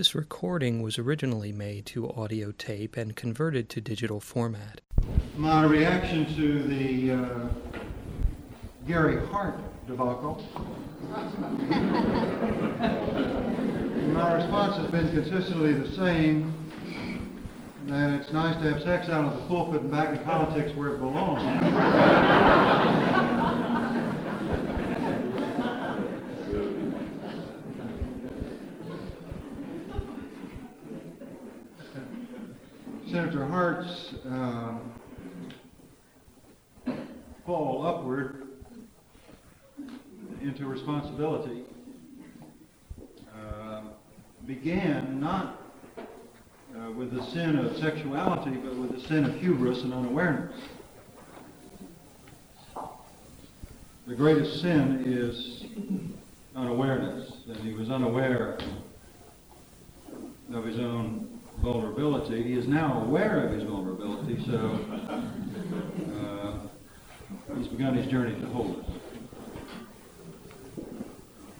This recording was originally made to audio tape and converted to digital format. My reaction to the uh, Gary Hart debacle. My response has been consistently the same that it's nice to have sex out of the pulpit and back in politics where it belongs. Senator Hart's uh, fall upward into responsibility uh, began not uh, with the sin of sexuality, but with the sin of hubris and unawareness. The greatest sin is unawareness, and he was unaware of his own vulnerability. He is now aware of his vulnerability, so uh, he's begun his journey to holiness.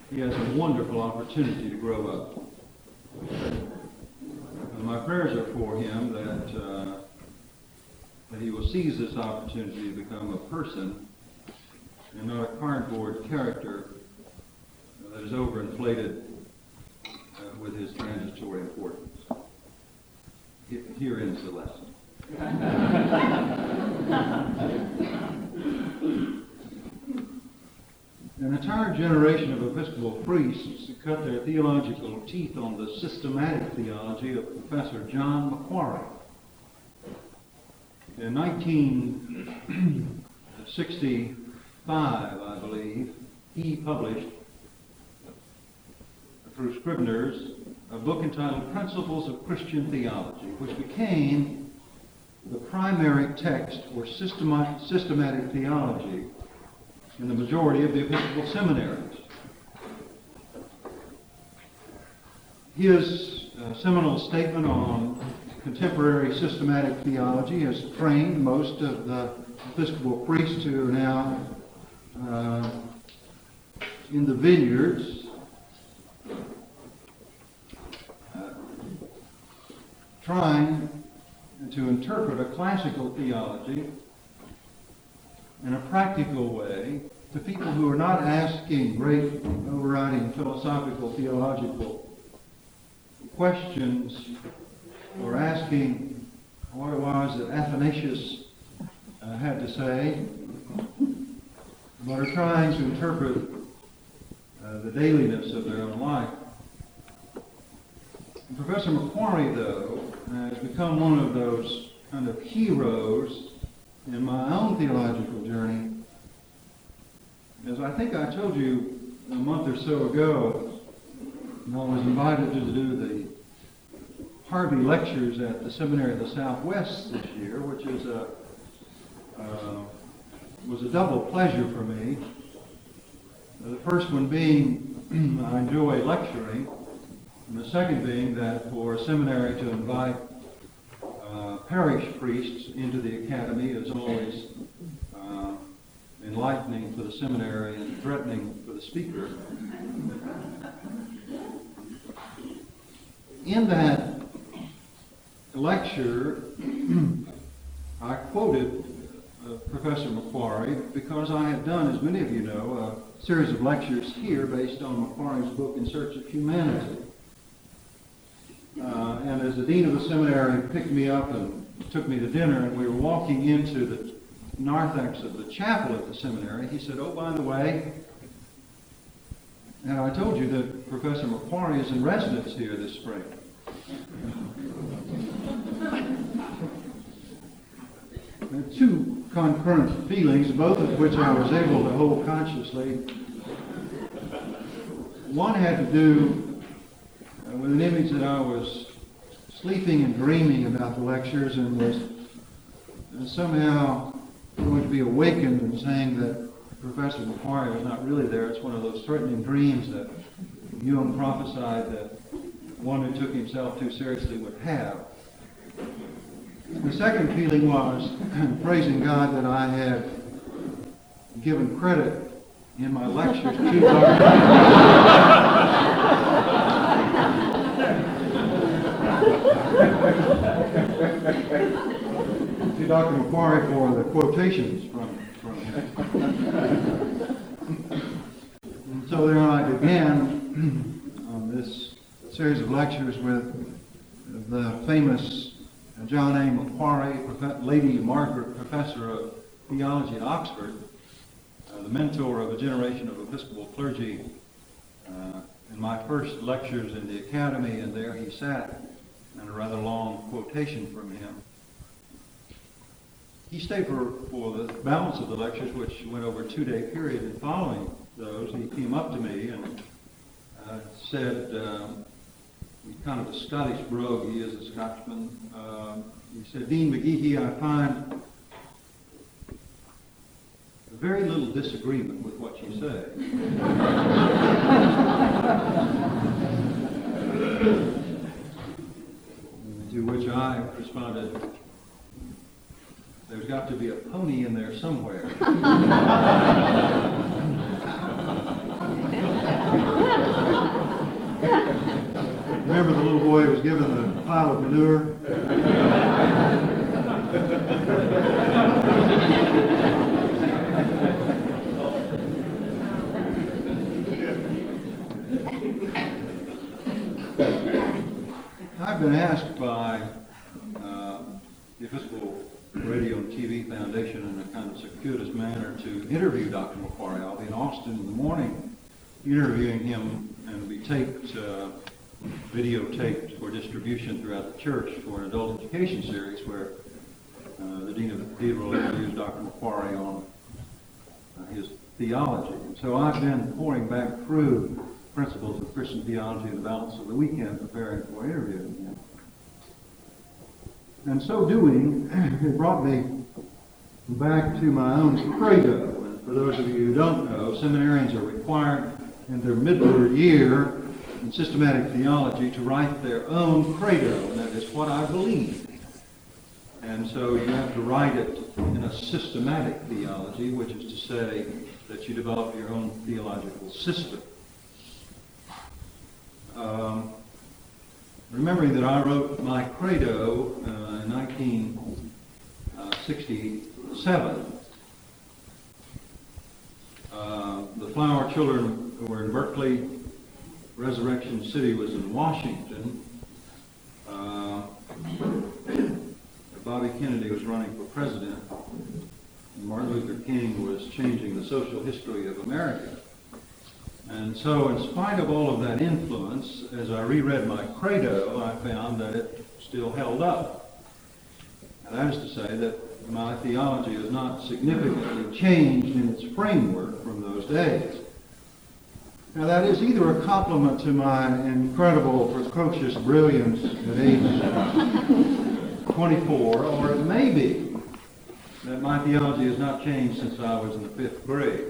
He has a wonderful opportunity to grow up. And my prayers are for him that, uh, that he will seize this opportunity to become a person and not a cardboard character that is overinflated uh, with his transitory importance. Here ends the lesson. An entire generation of Episcopal priests cut their theological teeth on the systematic theology of Professor John Macquarrie. In 1965, I believe, he published through Scribner's a book entitled Principles of Christian Theology, which became the primary text for systematic, systematic theology in the majority of the Episcopal seminaries. His uh, seminal statement on contemporary systematic theology has trained most of the Episcopal priests who are now uh, in the vineyards. Uh, trying to interpret a classical theology in a practical way to people who are not asking great overriding philosophical theological questions or asking what it was that Athanasius uh, had to say, but are trying to interpret uh, the dailiness of their own life. Professor Macquarrie, though, has become one of those kind of heroes in my own theological journey, as I think I told you a month or so ago, I was invited to do the Harvey Lectures at the Seminary of the Southwest this year, which is a uh, was a double pleasure for me. The first one being I enjoy lecturing, and the second being that for a seminary to invite uh, parish priests into the academy is always uh, enlightening for the seminary and threatening for the speaker. In that lecture, I quoted uh, Professor Macquarrie because I had done, as many of you know, a series of lectures here based on Macquarrie's book In Search of Humanity. Uh, and as the dean of the seminary picked me up and took me to dinner, and we were walking into the narthex of the chapel at the seminary, he said, Oh, by the way, and I told you that Professor Macquarrie is in residence here this spring. Two concurrent feelings, both of which I was able to hold consciously. One had to do with an image that I was sleeping and dreaming about the lectures and was uh, somehow going to be awakened and saying that Professor Macquarrie was not really there. It's one of those threatening dreams that Jung prophesied that one who took himself too seriously would have. The second feeling was praising God that I have given credit in my lectures to Dr. to Dr. Macquarrie for the quotations from, from him. and so then I began on um, this series of lectures with the famous John A. Macquarrie, Lady Margaret Professor of Theology at Oxford, uh, the mentor of a generation of Episcopal clergy. Uh, in my first lectures in the academy, and there he sat, and a rather long quotation from him. He stayed for, for the balance of the lectures, which went over a two-day period, and following those, he came up to me and uh, said, um, kind of a Scottish brogue, he is a Scotchman. Um, he said, Dean McGehee, I find very little disagreement with what you say. to which I responded, there's got to be a pony in there somewhere. Remember the little boy who was given the pile of manure? I've been asked by uh, the Episcopal Radio and TV Foundation in a kind of circuitous manner to interview Dr. Macquarrie. I'll be in Austin in the morning interviewing him and we taped, uh, videotaped for distribution throughout the church for an adult education series where uh, the Dean of the Cathedral interviews Dr. Macquarrie on uh, his theology. And so I've been pouring back through principles of Christian theology and the balance of the weekend preparing for interviewing him. And so doing, it brought me back to my own credo. And for those of you who don't know, seminarians are required in their midward year in systematic theology to write their own credo, and that is what I believe. And so you have to write it in a systematic theology, which is to say that you develop your own theological system. Um, remembering that I wrote my credo uh, in 1967, uh, the Flower Children were in Berkeley, Resurrection City was in Washington. Uh, Bobby Kennedy was running for president. Martin Luther King was changing the social history of America. And so, in spite of all of that influence, as I reread my credo, I found that it still held up. And that is to say that my theology has not significantly changed in its framework from those days. Now, that is either a compliment to my incredible, precocious brilliance at age 24, or it may be that my theology has not changed since I was in the fifth grade.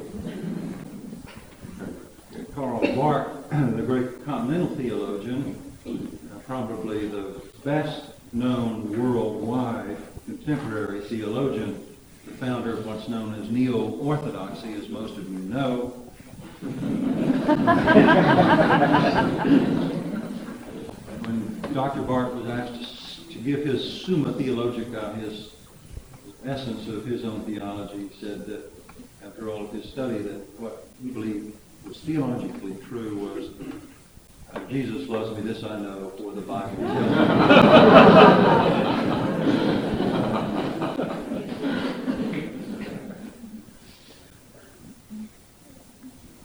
Karl Barth, the great continental theologian, uh, probably the best known worldwide contemporary theologian, the founder of what's known as neo-orthodoxy, as most of you know. When Dr. Barth was asked to give his Summa Theologica, his essence of his own theology, he said that after all of his study, that what he believed was theologically true was uh, Jesus loves me, this I know, for the Bible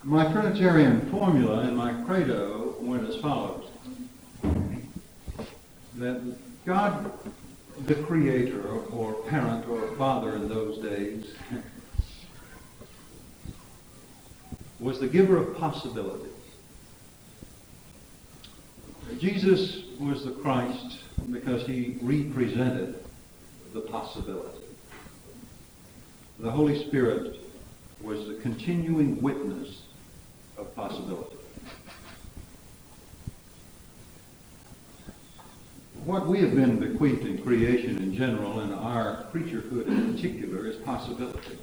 my Trinitarian formula and my credo went as follows. That God, the Creator, or parent, or father in those days, was the giver of possibilities. Jesus was the Christ because he represented the possibility. The Holy Spirit was the continuing witness of possibility. What we have been bequeathed in creation in general and our creaturehood in particular is possibility.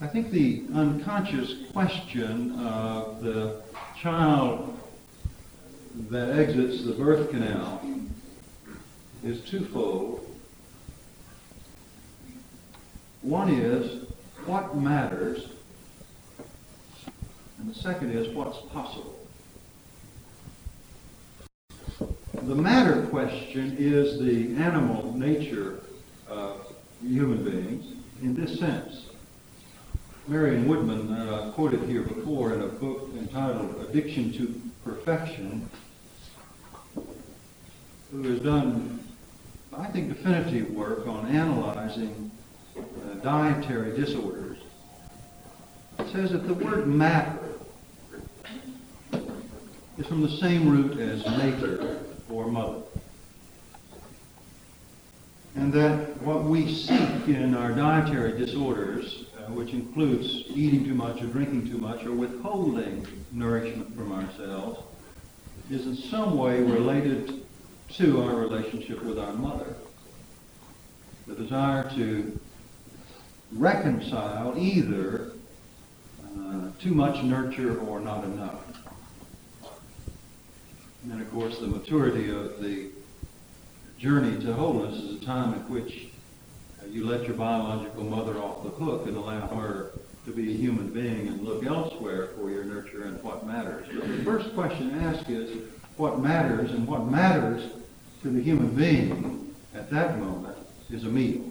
I think the unconscious question of the child that exits the birth canal is twofold. One is what matters, and the second is what's possible. The matter question is the animal nature of human beings in this sense. Marion Woodman, uh, quoted here before in a book entitled Addiction to Perfection, who has done, I think, definitive work on analyzing dietary disorders, it says that the word matter is from the same root as maker or mother. And that what we seek in our dietary disorders, uh, which includes eating too much or drinking too much or withholding nourishment from ourselves, is in some way related to our relationship with our mother. The desire to reconcile either uh, too much nurture or not enough. And of course, the maturity of the journey to wholeness is a time at which uh, you let your biological mother off the hook and allow her to be a human being and look elsewhere for your nurture and what matters. The first question asked is what matters, and what matters to the human being at that moment is a meal.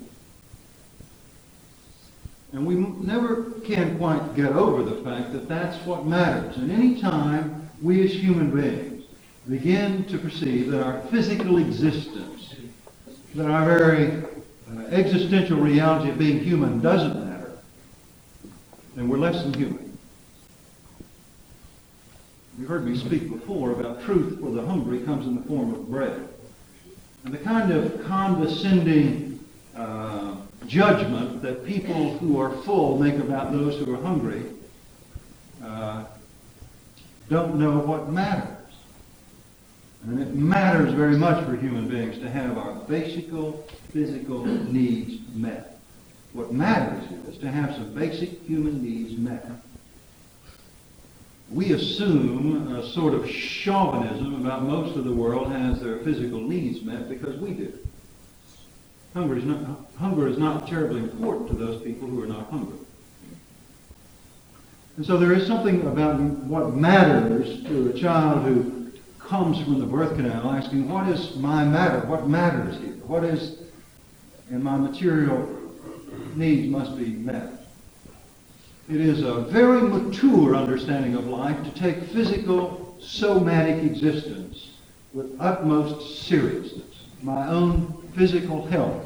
And we never can quite get over the fact that that's what matters. And any time we as human beings begin to perceive that our physical existence, that our very uh, existential reality of being human doesn't matter, then we're less than human. You heard me speak before about truth for the hungry comes in the form of bread. And the kind of condescending uh, judgment that people who are full make about those who are hungry uh, don't know what matters. And it matters very much for human beings to have our basic physical needs met. What matters is to have some basic human needs met. We assume a sort of chauvinism about most of the world has their physical needs met because we do. Hunger is not, hunger is not terribly important to those people who are not hungry. And so there is something about what matters to a child who comes from the birth canal asking, what is my matter? What matters here? What is, and my material needs must be met. It is a very mature understanding of life to take physical, somatic existence with utmost seriousness. My own physical health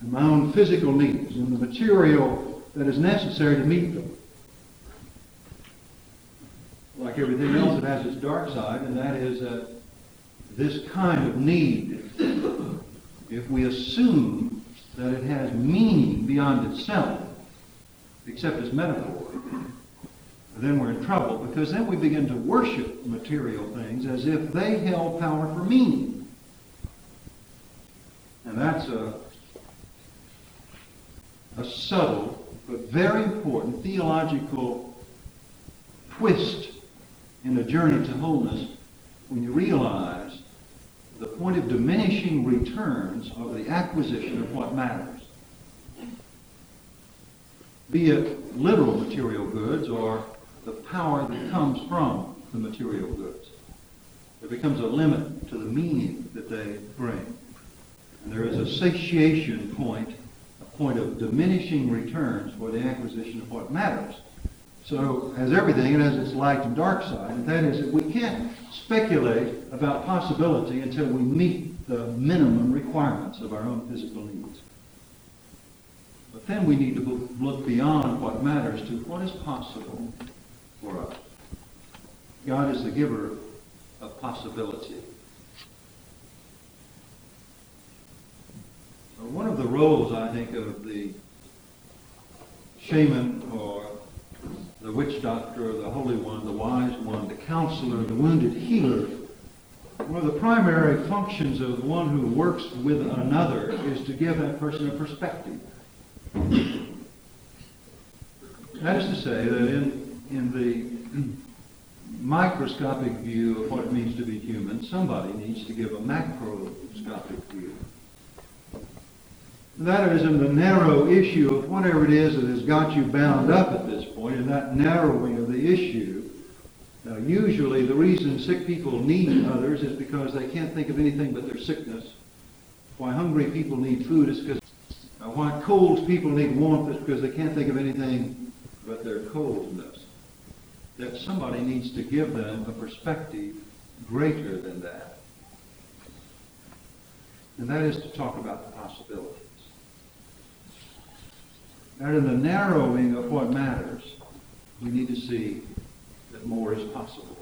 and my own physical needs and the material that is necessary to meet them like everything else, it has its dark side, and that is that this kind of need, if we assume that it has meaning beyond itself, except as metaphor, then we're in trouble because then we begin to worship material things as if they held power for meaning. And that's a, a subtle but very important theological twist in the journey to wholeness when you realize the point of diminishing returns of the acquisition of what matters. Be it literal material goods or the power that comes from the material goods. There becomes a limit to the meaning that they bring. There is a satiation point, a point of diminishing returns for the acquisition of what matters. So, as everything, it has its light and dark side, and that is that we can't speculate about possibility until we meet the minimum requirements of our own physical needs. But then we need to look beyond what matters to what is possible for us. God is the giver of possibility. One of the roles, I think, of the shaman or the witch doctor, or the holy one, the wise one, the counselor, the wounded healer. One of the primary functions of the one who works with another is to give that person a perspective. That is to say that in, in the microscopic view of what it means to be human, somebody needs to give a macroscopic view. That is in the narrow issue of whatever it is that has got you bound up at this point, in that narrowing of the issue. Now, usually the reason sick people need others is because they can't think of anything but their sickness. Why hungry people need food is because uh, why cold people need warmth is because they can't think of anything but their coldness. That somebody needs to give them a perspective greater than that. And that is to talk about the possibilities. And in the narrowing of what matters, we need to see that more is possible.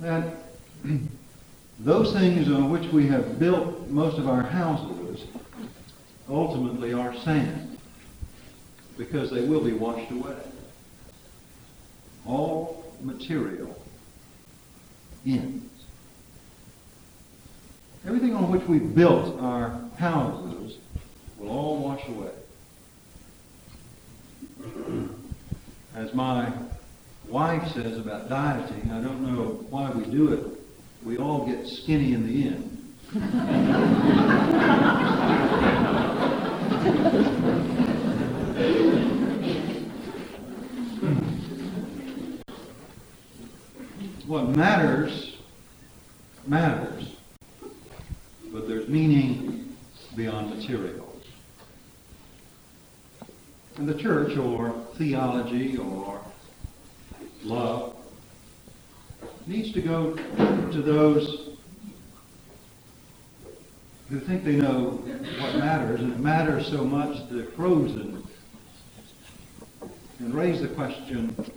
That those things on which we have built most of our houses ultimately are sand because they will be washed away. All material ends. Everything on which we built our houses will all wash away. As my wife says about dieting, I don't know why we do it. We all get skinny in the end. what matters, matters. But there's meaning beyond material. The church, or theology, or love, needs to go to those who think they know what matters, and it matters so much they're frozen, and raise the question of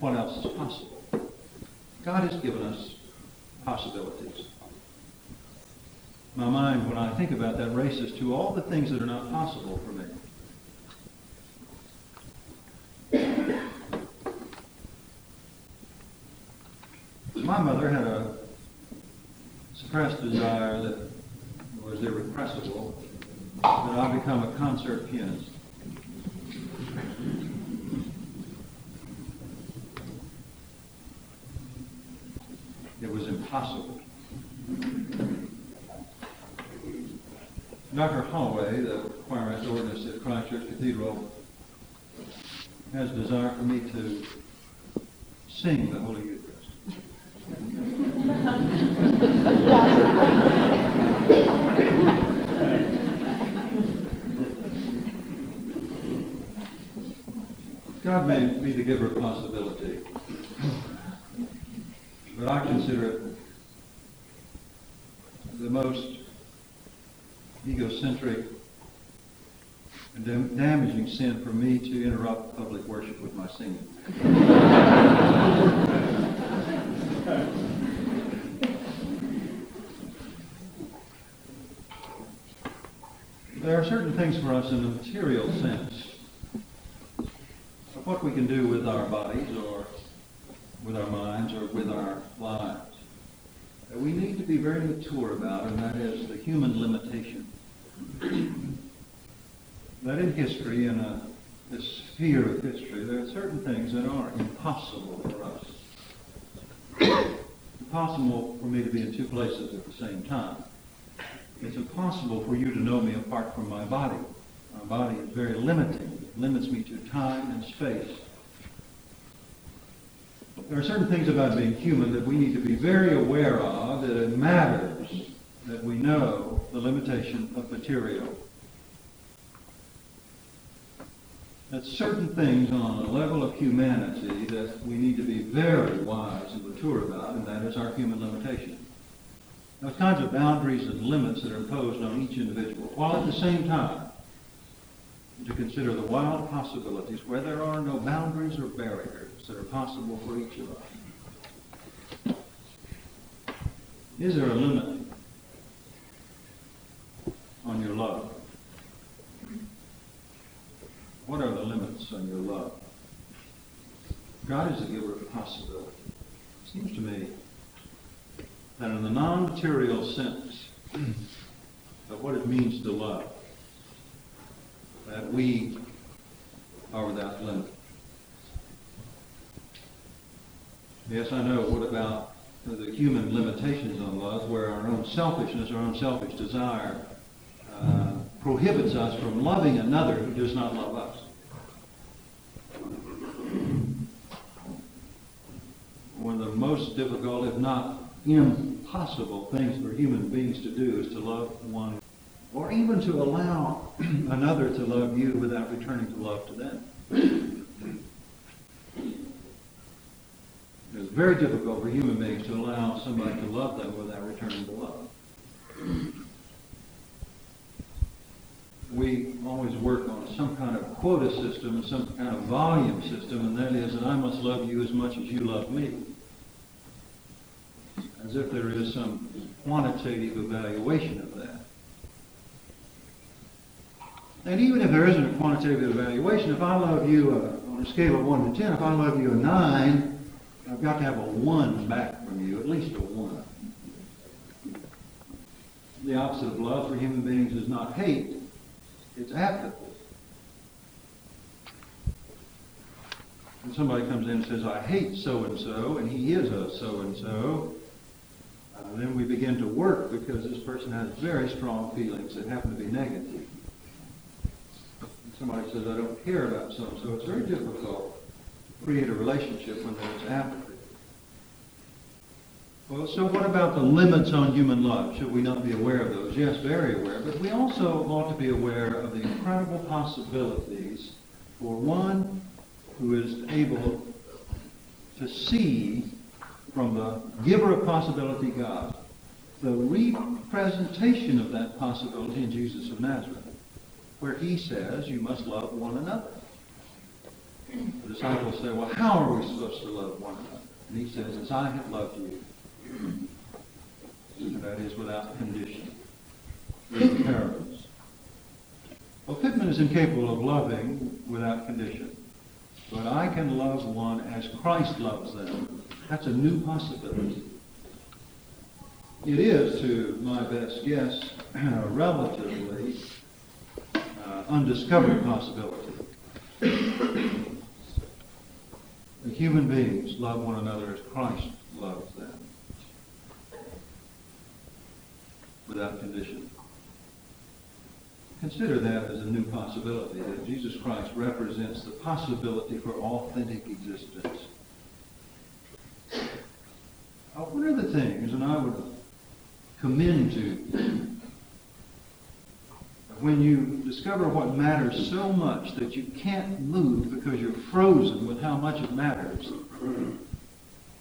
what else is possible. God has given us possibilities. My mind, when I think about that, races to all the things that are not possible for me. My mother had a suppressed desire that was irrepressible that I become a concert pianist. It was impossible. Dr. Holloway, the choir organist at Christ Church Cathedral, has a desire for me to sing the Holy Eucharist. God made me the giver of possibility. But I consider it the most egocentric and dam- damaging sin for me to interrupt public worship with my singing. There are certain things for us in the material sense of what we can do with our bodies or with our minds or with our lives that we need to be very mature about, and that is the human limitation. that in history, in a, this sphere of history, there are certain things that are impossible for us. impossible for me to be in two places at the same time. It's impossible for you to know me apart from my body. My body is very limiting. It limits me to time and space. There are certain things about being human that we need to be very aware of, that it matters that we know the limitation of material. That certain things on a level of humanity that we need to be very wise and mature about, and that is our human limitation. Those kinds of boundaries and limits that are imposed on each individual, while at the same time to consider the wild possibilities where there are no boundaries or barriers that are possible for each of us. Is there a limit on your love? What are the limits on your love? God is the giver of possibility. It seems to me that in the non-material sense of what it means to love, that we are without limit. Yes, I know. What about the human limitations on love, where our own selfishness, our own selfish desire, uh, prohibits us from loving another who does not love us. One of the most difficult, if not impossible, things for human beings to do is to love one, or even to allow another to love you without returning to love to them. It's very difficult for human beings to allow somebody to love them without returning to love. We always work on some kind of quota system some kind of volume system, and that is that I must love you as much as you love me. As if there is some quantitative evaluation of that. And even if there isn't a quantitative evaluation, if I love you uh, on a scale of 1 to 10, if I love you a 9, I've got to have a one back from you, at least a one. The opposite of love for human beings is not hate, it's apathy. And somebody comes in and says, I hate so and so, and he is a so and so, then we begin to work because this person has very strong feelings that happen to be negative. Somebody says, I don't care about so so. It's very difficult to create a relationship when there's apathy. Well, so what about the limits on human love? Should we not be aware of those? Yes, very aware. But we also ought to be aware of the incredible possibilities for one who is able to see from the giver of possibility, God, the representation of that possibility in Jesus of Nazareth, where he says, you must love one another. The disciples say, well, how are we supposed to love one another? And he says, as I have loved you, that is without condition. With parables. Well, Pittman is incapable of loving without condition. But I can love one as Christ loves them. That's a new possibility. It is, to my best guess, a relatively uh, undiscovered possibility human beings love one another as Christ loves them. Without condition. Consider that as a new possibility, that Jesus Christ represents the possibility for authentic existence. Uh, what are the things, and I would commend to you, when you discover what matters so much that you can't move because you're frozen with how much it matters,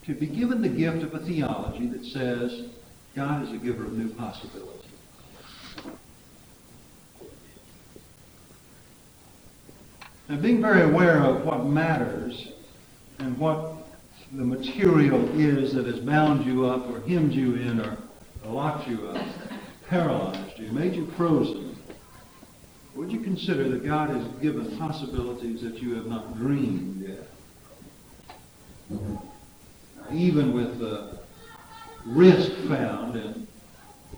to be given the gift of a theology that says God is a giver of new possibilities. And being very aware of what matters and what the material is that has bound you up or hemmed you in or locked you up, paralyzed you, made you frozen, would you consider that God has given possibilities that you have not dreamed yet? Even with the risk found in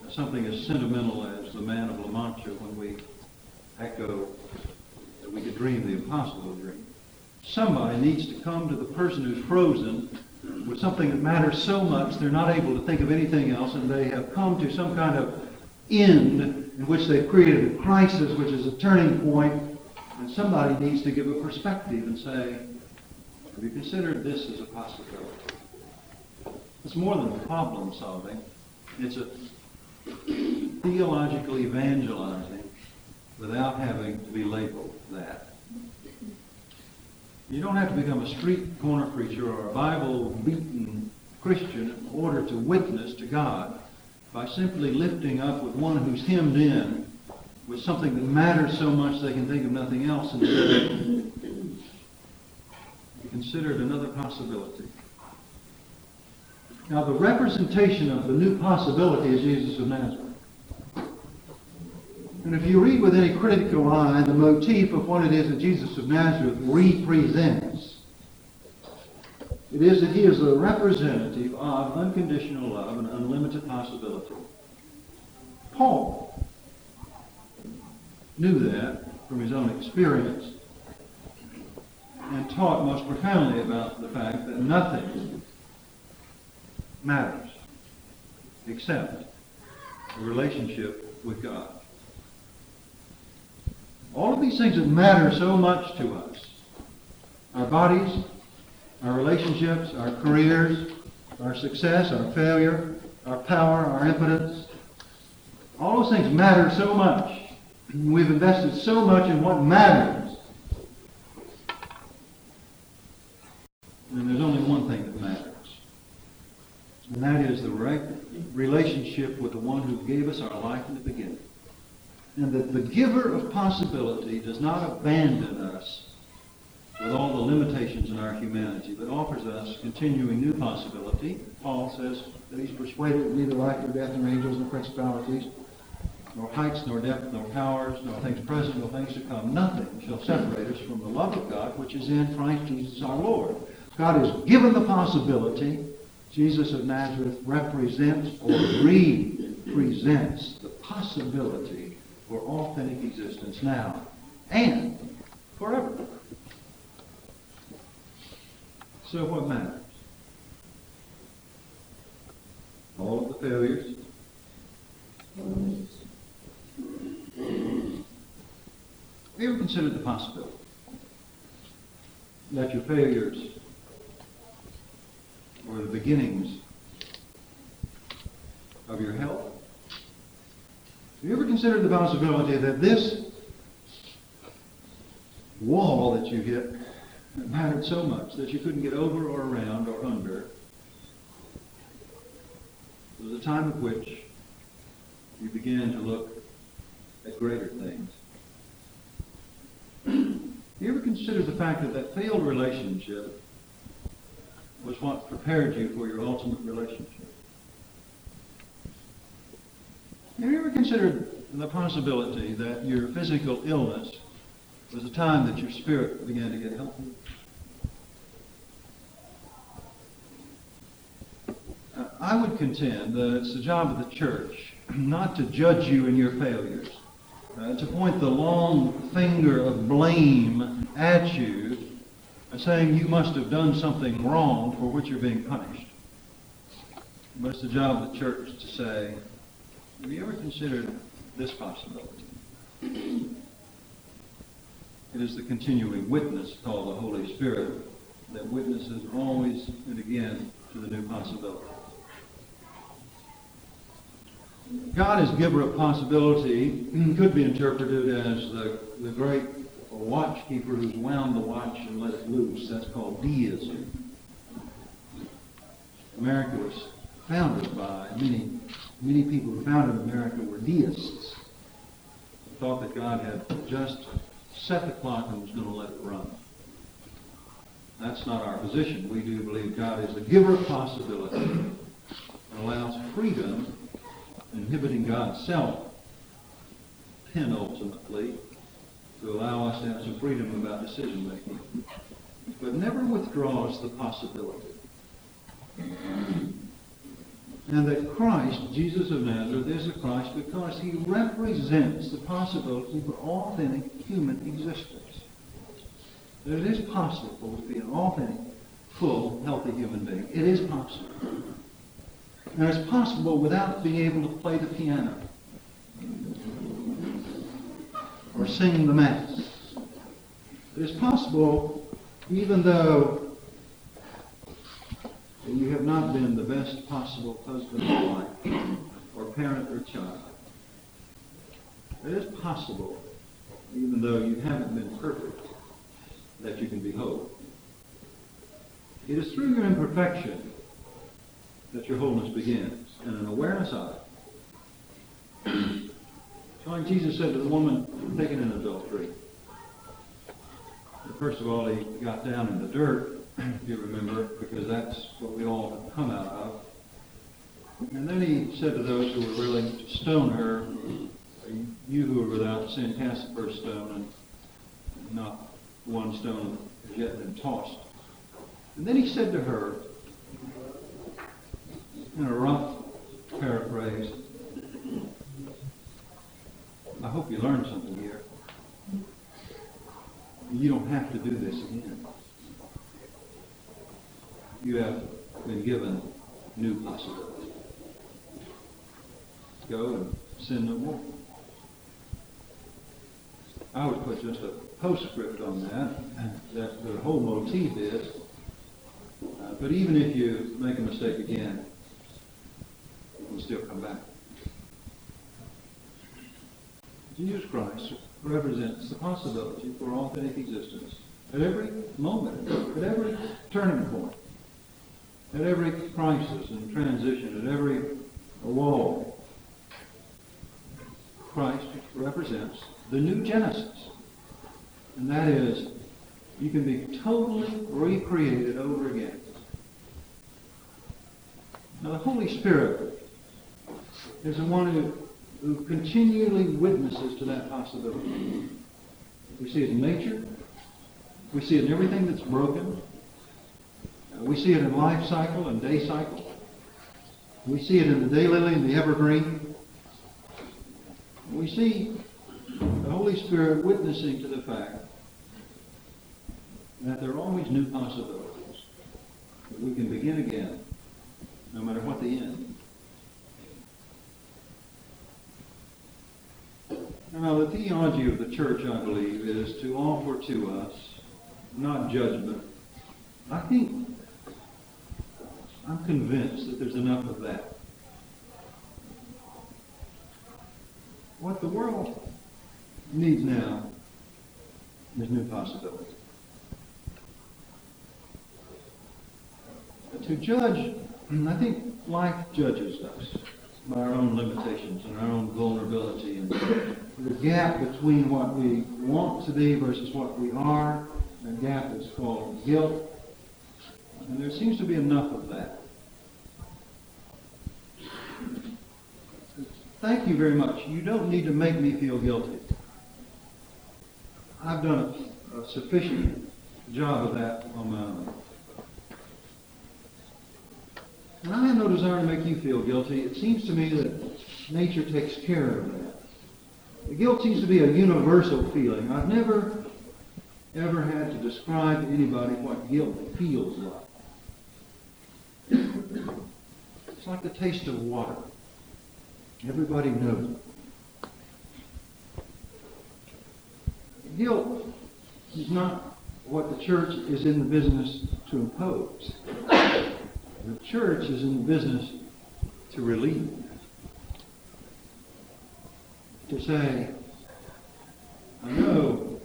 something as sentimental as the man of La Mancha when we echo that we could dream the impossible dream. Somebody needs to come to the person who's frozen with something that matters so much they're not able to think of anything else and they have come to some kind of end in which they've created a crisis, which is a turning point, and somebody needs to give a perspective and say, have you considered this as a possibility? It's more than problem solving. It's a theological evangelizing without having to be labeled that. You don't have to become a street corner preacher or a Bible beaten Christian in order to witness to God by simply lifting up with one who's hemmed in with something that matters so much they can think of nothing else and instead. considered another possibility. Now, the representation of the new possibility is Jesus of Nazareth. And if you read with any critical eye the motif of what it is that Jesus of Nazareth represents, it is that he is a representative of unconditional love and unlimited possibility. Paul knew that from his own experience and taught most profoundly about the fact that nothing matters except a relationship with God. All of these things that matter so much to us our bodies, our relationships, our careers, our success, our failure, our power, our impotence all those things matter so much. We've invested so much in what matters. And there's only one thing that matters. And that is the right relationship with the one who gave us our life in the beginning. And that the giver of possibility does not abandon us with all the limitations in our humanity, but offers us continuing new possibility. Paul says that he's persuaded neither life nor death nor angels nor principalities nor heights, nor depth, nor powers, nor things present, nor things to come. Nothing shall separate us from the love of God which is in Christ Jesus our Lord. God has given the possibility. Jesus of Nazareth represents or represents the possibility for authentic existence now and forever. So what matters? All of the failures, ever considered the possibility that your failures were the beginnings of your health? Have you ever considered the possibility that this wall that you hit mattered so much that you couldn't get over or around or under? There was a time at which you began to look at greater things. Have You ever considered the fact that that failed relationship was what prepared you for your ultimate relationship? Have you ever considered the possibility that your physical illness was a time that your spirit began to get healthy? I would contend that it's the job of the church not to judge you in your failures, uh, to point the long finger of blame at you, saying you must have done something wrong for which you're being punished. But it's the job of the church to say, have you ever considered this possibility? It is the continuing witness called the Holy Spirit that witnesses always and again to the new possibility. God as giver of possibility could be interpreted as the, the great watchkeeper who's wound the watch and let it loose. That's called deism. America was founded by many, many people who founded America were deists. They thought that God had just set the clock and was going to let it run. That's not our position. We do believe God is the giver of possibility and allows freedom inhibiting God's self penultimately to allow us to have some freedom about decision making, but never withdraws the possibility. And that Christ, Jesus of Nazareth, is the Christ because he represents the possibility for authentic human existence. That it is possible to be an authentic, full, healthy human being. It is possible. And it's possible without being able to play the piano or sing the Mass. It is possible even though you have not been the best possible husband or wife, or parent or child. It is possible, even though you haven't been perfect, that you can be whole. It is through your imperfection that your wholeness begins, and an awareness of it. like Jesus said to the woman taken in adultery. First of all, he got down in the dirt, if you remember, because that's what we all come out of. And then he said to those who were willing to stone her, You who are without sin, cast the first stone, and not one stone has yet been tossed. And then he said to her, in a rough paraphrase, I hope you learned something here. You don't have to do this again. You have been given new possibilities. Go and sin no more. I would put just a postscript on that, that the whole motif is, uh, but even if you make a mistake again, you can still come back. Jesus Christ represents the possibility for authentic existence at every moment, at every turning point, at every crisis and transition, at every wall. Christ represents the new Genesis. And that is, you can be totally recreated over again. Now, the Holy Spirit is the one who, who continually witnesses to that possibility. We see it in nature. We see it in everything that's broken. Uh, we see it in life cycle and day cycle. We see it in the daylily and the evergreen. We see the Holy Spirit witnessing to the fact that there are always new possibilities. That we can begin again, no matter what the end. Now, the theology of the church, I believe, is to offer to us not judgment. I think, I'm convinced that there's enough of that. What the world needs now is new possibilities. To judge, I think life judges us by our own limitations and our own vulnerability and the gap between what we want to be versus what we are, a gap that's called guilt. And there seems to be enough of that. Thank you very much. You don't need to make me feel guilty. I've done a, a sufficient job of that on my own. And I have no desire to make you feel guilty. It seems to me that nature takes care of that. The guilt seems to be a universal feeling. I've never, ever had to describe to anybody what guilt feels like. It's like the taste of water. Everybody knows it. Guilt is not what the church is in the business to impose. The church is in the business to relieve. To say, I know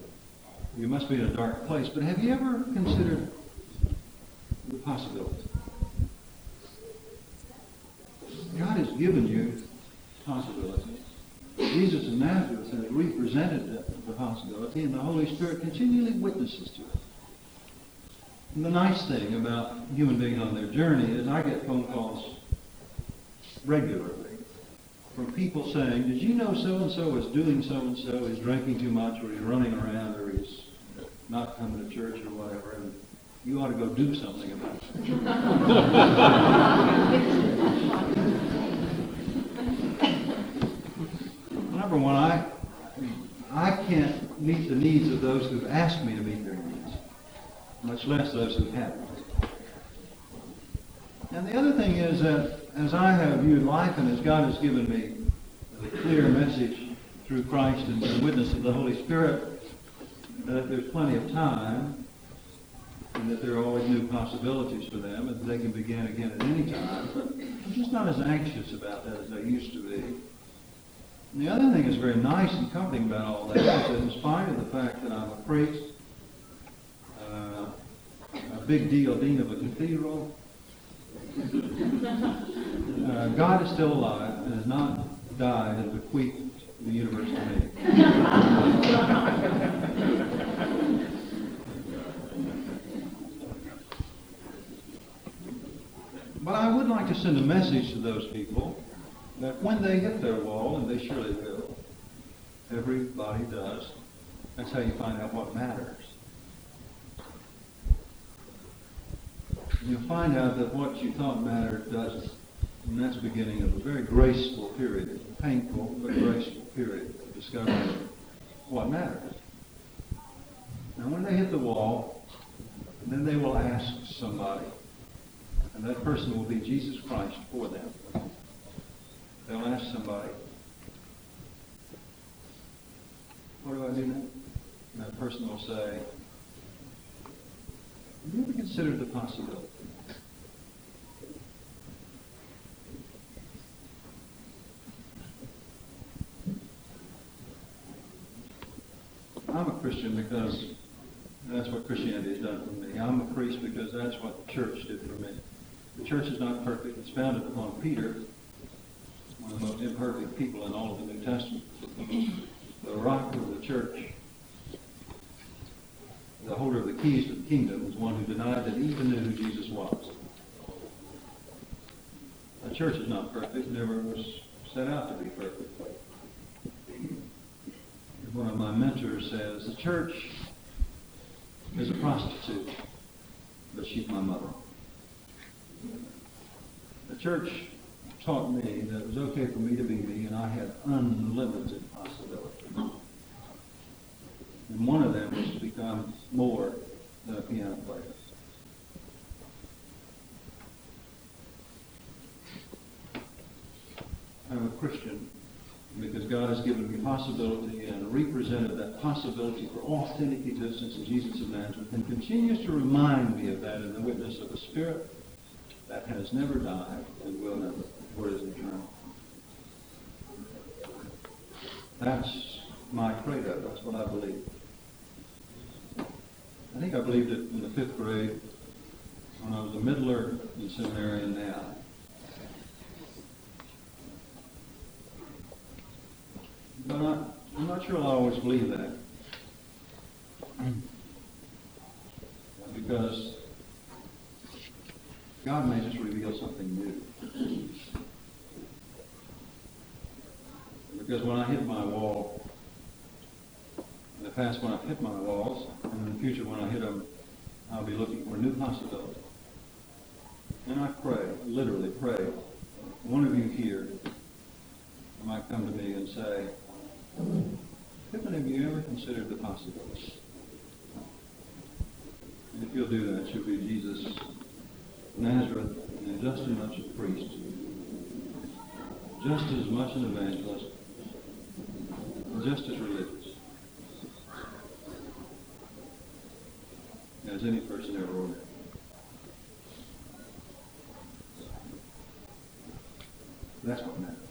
you must be in a dark place, but have you ever considered the possibility? God has given you possibilities. Jesus of Nazareth has represented the possibility, and the Holy Spirit continually witnesses to it. And the nice thing about human beings on their journey is I get phone calls regularly from people saying, did you know so-and-so is doing so-and-so, he's drinking too much, or he's running around, or he's not coming to church, or whatever, and you ought to go do something about it. Number one, I, I can't meet the needs of those who've asked me to meet their needs, much less those who haven't. And the other thing is that as I have viewed life and as God has given me the clear message through Christ and the witness of the Holy Spirit, that there's plenty of time and that there are always new possibilities for them and they can begin again at any time. I'm just not as anxious about that as I used to be. And the other thing that's very nice and comforting about all that is that in spite of the fact that I'm a priest, uh, a big deal dean of a cathedral, uh, God is still alive and has not died and bequeathed the universe to me. but I would like to send a message to those people that when they hit their wall, and they surely will, everybody does, that's how you find out what matters. You find out that what you thought mattered doesn't. And that's the beginning of a very graceful period, painful but graceful period of discovering what matters. Now when they hit the wall, then they will ask somebody. And that person will be Jesus Christ for them. They'll ask somebody, what do I do now? And that person will say, have you ever considered the possibility? I'm a Christian because that's what Christianity has done for me. I'm a priest because that's what the church did for me. The church is not perfect. It's founded upon Peter, one of the most imperfect people in all of the New Testament. The rock of the church, the holder of the keys to the kingdom, was one who denied that he even knew who Jesus was. The church is not perfect, never was set out to be perfect. One of my mentors says, the church is a prostitute, but she's my mother. Church taught me that it was okay for me to be me, and I had unlimited possibilities. And one of them was to become more than a piano player. I'm a Christian because God has given me possibility and represented that possibility for authentic existence in Jesus of Nazareth and continues to remind me of that in the witness of the spirit that has never died and will never, for is eternal. That's my credo. That's what I believe. I think I believed it in the fifth grade when I was a middler in seminary and now. But I, I'm not sure I'll always believe that. Because God may just reveal something new. Because when I hit my wall, in the past when I've hit my walls, and in the future when I hit them, I'll be looking for new possibilities. And I pray, literally pray, one of you here might come to me and say, have any of you ever considered the possibility? And if you'll do that, you'll be Jesus Nazareth and just as much a priest, just as much an evangelist, just as religious as any person ever be. That's what matters.